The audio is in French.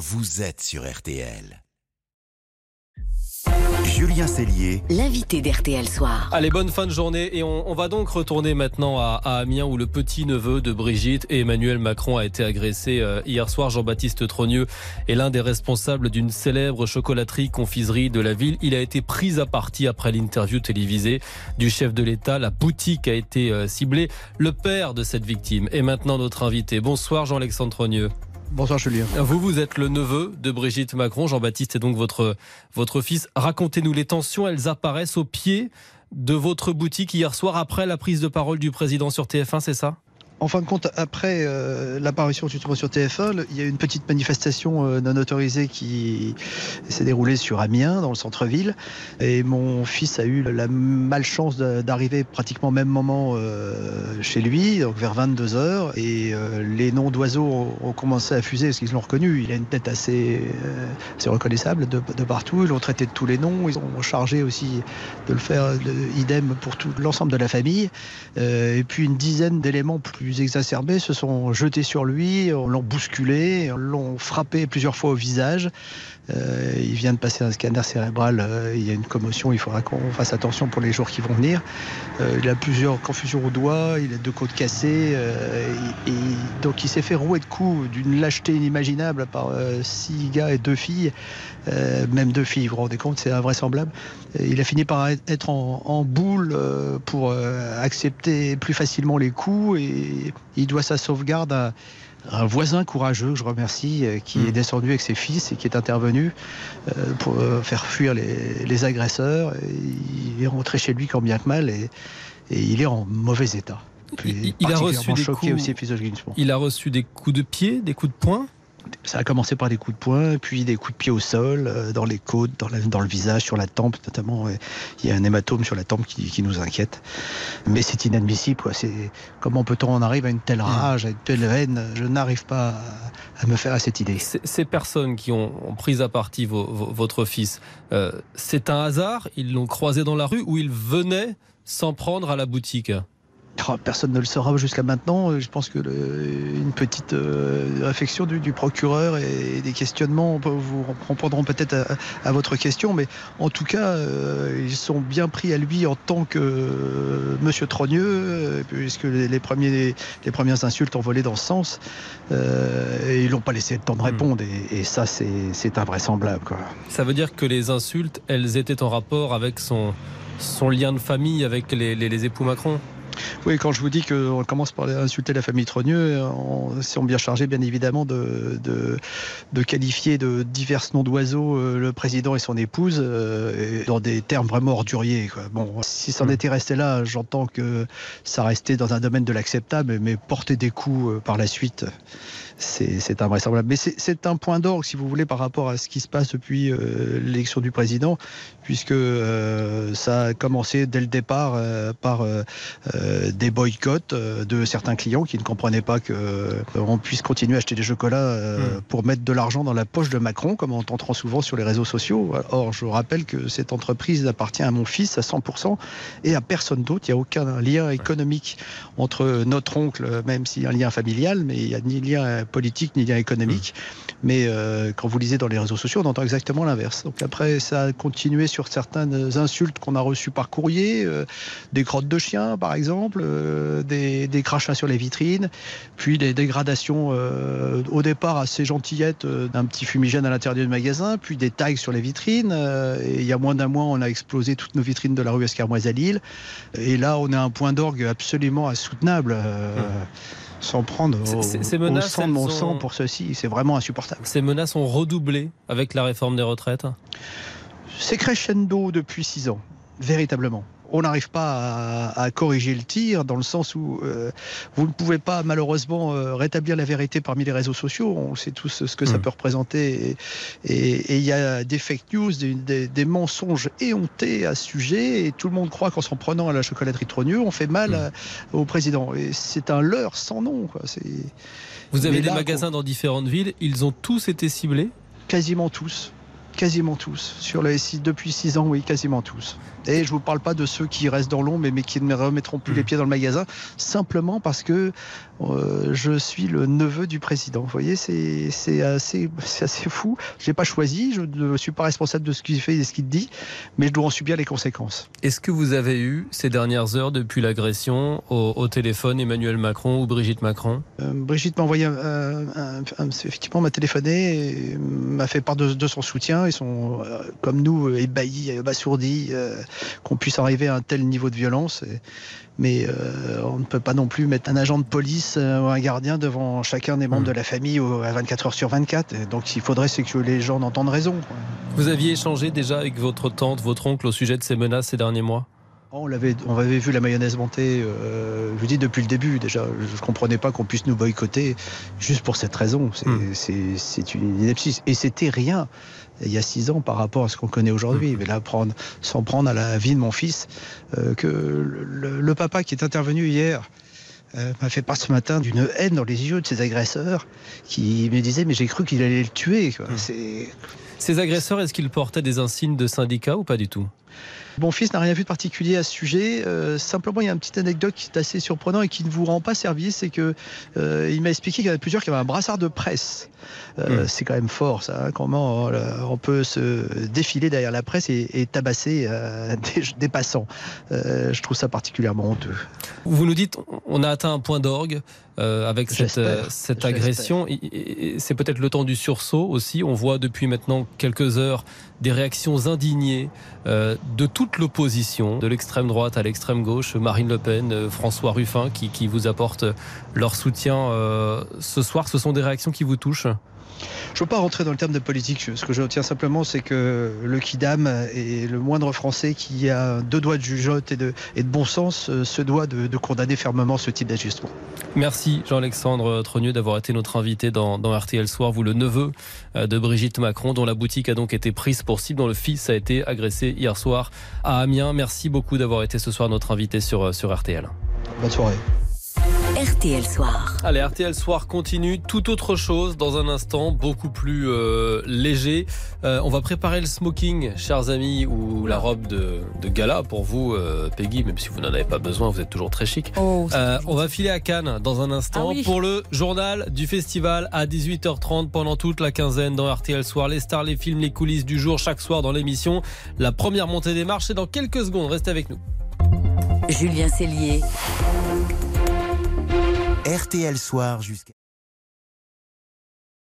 vous êtes sur RTL. Julien Cellier, l'invité d'RTL Soir. Allez, bonne fin de journée. Et on, va donc retourner maintenant à, Amiens où le petit-neveu de Brigitte et Emmanuel Macron a été agressé euh, hier soir. Jean-Baptiste Trogneux est l'un des responsables d'une célèbre chocolaterie confiserie de la ville. Il a été pris à partie après l'interview télévisée du chef de l'État. La boutique a été euh, ciblée. Le père de cette victime est maintenant notre invité. Bonsoir Jean-Alexandre Trogneux. Bonsoir Julien. Vous, vous êtes le neveu de Brigitte Macron. Jean-Baptiste est donc votre, votre fils. Racontez-nous les tensions, elles apparaissent au pied de votre boutique hier soir après la prise de parole du président sur TF1, c'est ça? En fin de compte, après euh, l'apparition justement sur TF1, il y a une petite manifestation euh, non autorisée qui s'est déroulée sur Amiens, dans le centre-ville. Et mon fils a eu la malchance d'arriver pratiquement au même moment euh, chez lui, vers 22h. Et les noms d'oiseaux ont, commencé à fuser parce qu'ils l'ont reconnu. Il a une tête assez, reconnaissable de, partout. Ils l'ont traité de tous les noms. Ils ont chargé aussi de le faire idem pour l'ensemble de la famille. et puis une dizaine d'éléments plus exacerbés se sont jetés sur lui, l'ont bousculé, l'ont frappé plusieurs fois au visage. Euh, il vient de passer un scanner cérébral, euh, il y a une commotion, il faudra qu'on fasse attention pour les jours qui vont venir. Euh, il a plusieurs confusions au doigt, il a deux côtes cassées, et, donc il s'est fait rouer de coups d'une lâcheté inimaginable par six gars et deux filles, même deux filles, vous vous rendez compte, c'est invraisemblable. Il a fini par être en, boule pour accepter plus facilement les coups et il doit sa sauvegarde à un voisin courageux, je remercie, euh, qui est hmm. descendu avec ses fils et qui est intervenu euh, pour euh, faire fuir les, agresseurs. il est rentré chez lui quand bien que mal et, il est en mauvais état. il, a reçu des coups, aussi, il a reçu des coups de pied, des coups de poing ça a commencé par des coups de poing, puis des coups de pied au sol, euh, dans les côtes, dans, dans, le visage, sur la tempe notamment. Il y a un hématome sur la tempe qui, nous inquiète. Mais c'est inadmissible. Quoi. Comment peut-on en arriver à une telle rage, à une telle haine? Je n'arrive pas à, me faire à cette idée. Ces personnes qui ont, pris à partie votre fils, euh, c'est un hasard? Ils l'ont croisé dans la rue ou ils venaient s'en prendre à la boutique? Personne ne le saura jusqu'à maintenant. Je pense que une petite euh, réflexion du, procureur et des questionnements vous répondront peut-être à, votre question, mais en tout cas, euh, ils sont bien pris à lui en tant que euh, Monsieur Trogneux, puisque les, premiers, les premières insultes ont volé dans ce sens, et ils l'ont pas laissé le temps de hmm. répondre, et, ça, c'est invraisemblable. Quoi. Ça veut dire que les insultes, elles étaient en rapport avec son, son lien de famille avec les, les époux Macron? Oui, quand je vous dis qu'on commence par insulter la famille Trogneux, on s'est bien chargé, bien évidemment, de, de, qualifier de divers noms d'oiseaux euh, le président et son épouse euh, dans des termes vraiment orduriers. Bon, si ça en hmm. était resté là, j'entends que ça restait dans un domaine de l'acceptable, mais porter des coups euh, par la suite, c'est invraisemblable. Mais c'est un point d'orgue, si vous voulez, par rapport à ce qui se passe depuis l'élection du président, puisque ça a commencé dès le départ par des boycotts euh, de certains clients qui ne comprenaient pas qu'on euh, puisse continuer à acheter des chocolats hmm. pour mettre de l'argent dans la poche de Macron, comme on entend trop souvent sur les réseaux sociaux. Or, je rappelle que cette entreprise appartient à mon fils à 100% et à personne d'autre. Il n'y a aucun lien économique entre notre oncle, même s'il y a un lien familial, mais il n'y a ni lien politique ni lien économique. Hmm. Mais quand vous lisez dans les réseaux sociaux, on entend exactement l'inverse. Donc après, ça a continué sur certaines insultes qu'on a reçues par courrier, des crottes de chiens, par exemple euh, des, crachats sur les vitrines, puis des dégradations euh, au départ assez gentillettes euh, d'un petit fumigène à l'intérieur du magasin, puis des tags sur les vitrines. et il y a moins d'un mois, on a explosé toutes nos vitrines de la rue Escarmoise à Lille. Et là, on est à un point d'orgue absolument insoutenable. sans prendre au, ces menaces, sang de mon sang pour ceci. C'est vraiment insupportable. Ces menaces ont redoublé avec la réforme des retraites? C'est crescendo depuis six ans, véritablement on n'arrive pas à, corriger le tir dans le sens où euh, vous ne pouvez pas malheureusement euh, rétablir la vérité parmi les réseaux sociaux. On sait tous ce que ça hmm. peut représenter. Et il y a des fake news, des, mensonges éhontés à ce sujet. Et tout le monde croit qu'en s'en prenant à la chocolaterie Trogneux, on fait mal hmm. au président. Et c'est un leurre sans nom. Vous avez des magasins dans différentes villes. Ils ont tous été ciblés? Quasiment tous Quasiment tous. Sur les six, depuis 6 ans, oui, quasiment tous. Et je vous parle pas de ceux qui restent dans l'ombre, mais qui ne remettront plus les pieds dans le magasin, simplement parce que euh, je suis le neveu du président. Vous voyez, c'est assez, assez fou. Je n'ai pas choisi, je ne suis pas responsable de ce qu'il fait et de ce qu'il dit, mais je dois en subir les conséquences. Est-ce que vous avez eu ces dernières heures depuis l'agression au, téléphone Emmanuel Macron ou Brigitte Macron? Euh, Brigitte m'a envoyé, effectivement, m'a téléphoné, et m'a fait part de, son soutien. Ils sont, euh, comme nous, ébahis, abasourdis qu'on puisse arriver à un tel niveau de violence. mais euh, on ne peut pas non plus mettre un agent de police euh, ou un gardien devant chacun des membres hmm. de la famille à 24 heures sur 24. donc il faudrait c'est que les gens entendent raison. Vous aviez échangé déjà avec votre tante, votre oncle au sujet de ces menaces ces derniers mois? On, avait, on avait vu la mayonnaise monter, euh, je vous dis, depuis le début déjà. Je ne comprenais pas qu'on puisse nous boycotter juste pour cette raison. C'est hmm. une ineptie. Et c'était rien il y a six ans par rapport à ce qu'on connaît aujourd'hui. Mais là, prendre, s'en prendre à la vie de mon fils, euh, que le, papa qui est intervenu hier euh, m'a fait part ce matin d'une haine dans les yeux de ses agresseurs, qui me disait mais j'ai cru qu'il allait le tuer. Quoi. Mmh. Ces agresseurs, est-ce qu'ils portaient des insignes de syndicat ou pas du tout? Mon fils n'a rien vu de particulier à ce sujet. Euh, simplement, il y a une petite anecdote qui est assez surprenante et qui ne vous rend pas service, c'est que euh, il m'a expliqué qu'il y en avait plusieurs qui avaient un brassard de presse. Euh, hmm. C'est quand même fort, ça. Hein, comment on peut se défiler derrière la presse et, tabasser des, passants. je trouve ça particulièrement honteux. Vous nous dites, on a atteint un point d'orgue. Avec cette, cette agression. C'est peut-être le temps du sursaut aussi. On voit depuis maintenant quelques heures des réactions indignées de toute l'opposition, de l'extrême droite à l'extrême gauche, Marine Le Pen, euh, François Ruffin, qui, qui vous apportent leur soutien euh, ce soir. Ce sont des réactions qui vous touchent? Je ne veux pas rentrer dans le terme de politique. Ce que je retiens simplement, c'est que le Kidam et le moindre Français qui a deux doigts de jugeote et de, et de bon sens euh, se doit de, condamner fermement ce type d'ajustement. Merci Jean-Alexandre Trogneux d'avoir été notre invité dans, dans, RTL Soir. Vous, le neveu euh, de Brigitte Macron, dont la boutique a donc été prise pour cible, dont le fils a été agressé hier soir à Amiens. Merci beaucoup d'avoir été ce soir notre invité sur, euh, sur RTL. Bonne soirée. RTL Soir. Allez, RTL Soir continue. Tout autre chose dans un instant, beaucoup plus euh, léger. Euh, on va préparer le smoking, chers amis, ou la robe de, gala pour vous, euh, Peggy, même si vous n'en avez pas besoin, vous êtes toujours très chic. Oh, on va filer à Cannes dans un instant ah pour le journal du festival à 18h30 pendant toute la quinzaine dans RTL Soir. Les stars, les films, les coulisses du jour chaque soir dans l'émission. La première montée des marches, c'est dans quelques secondes. Restez avec nous. Julien Cellier. RTL Soir jusqu'à...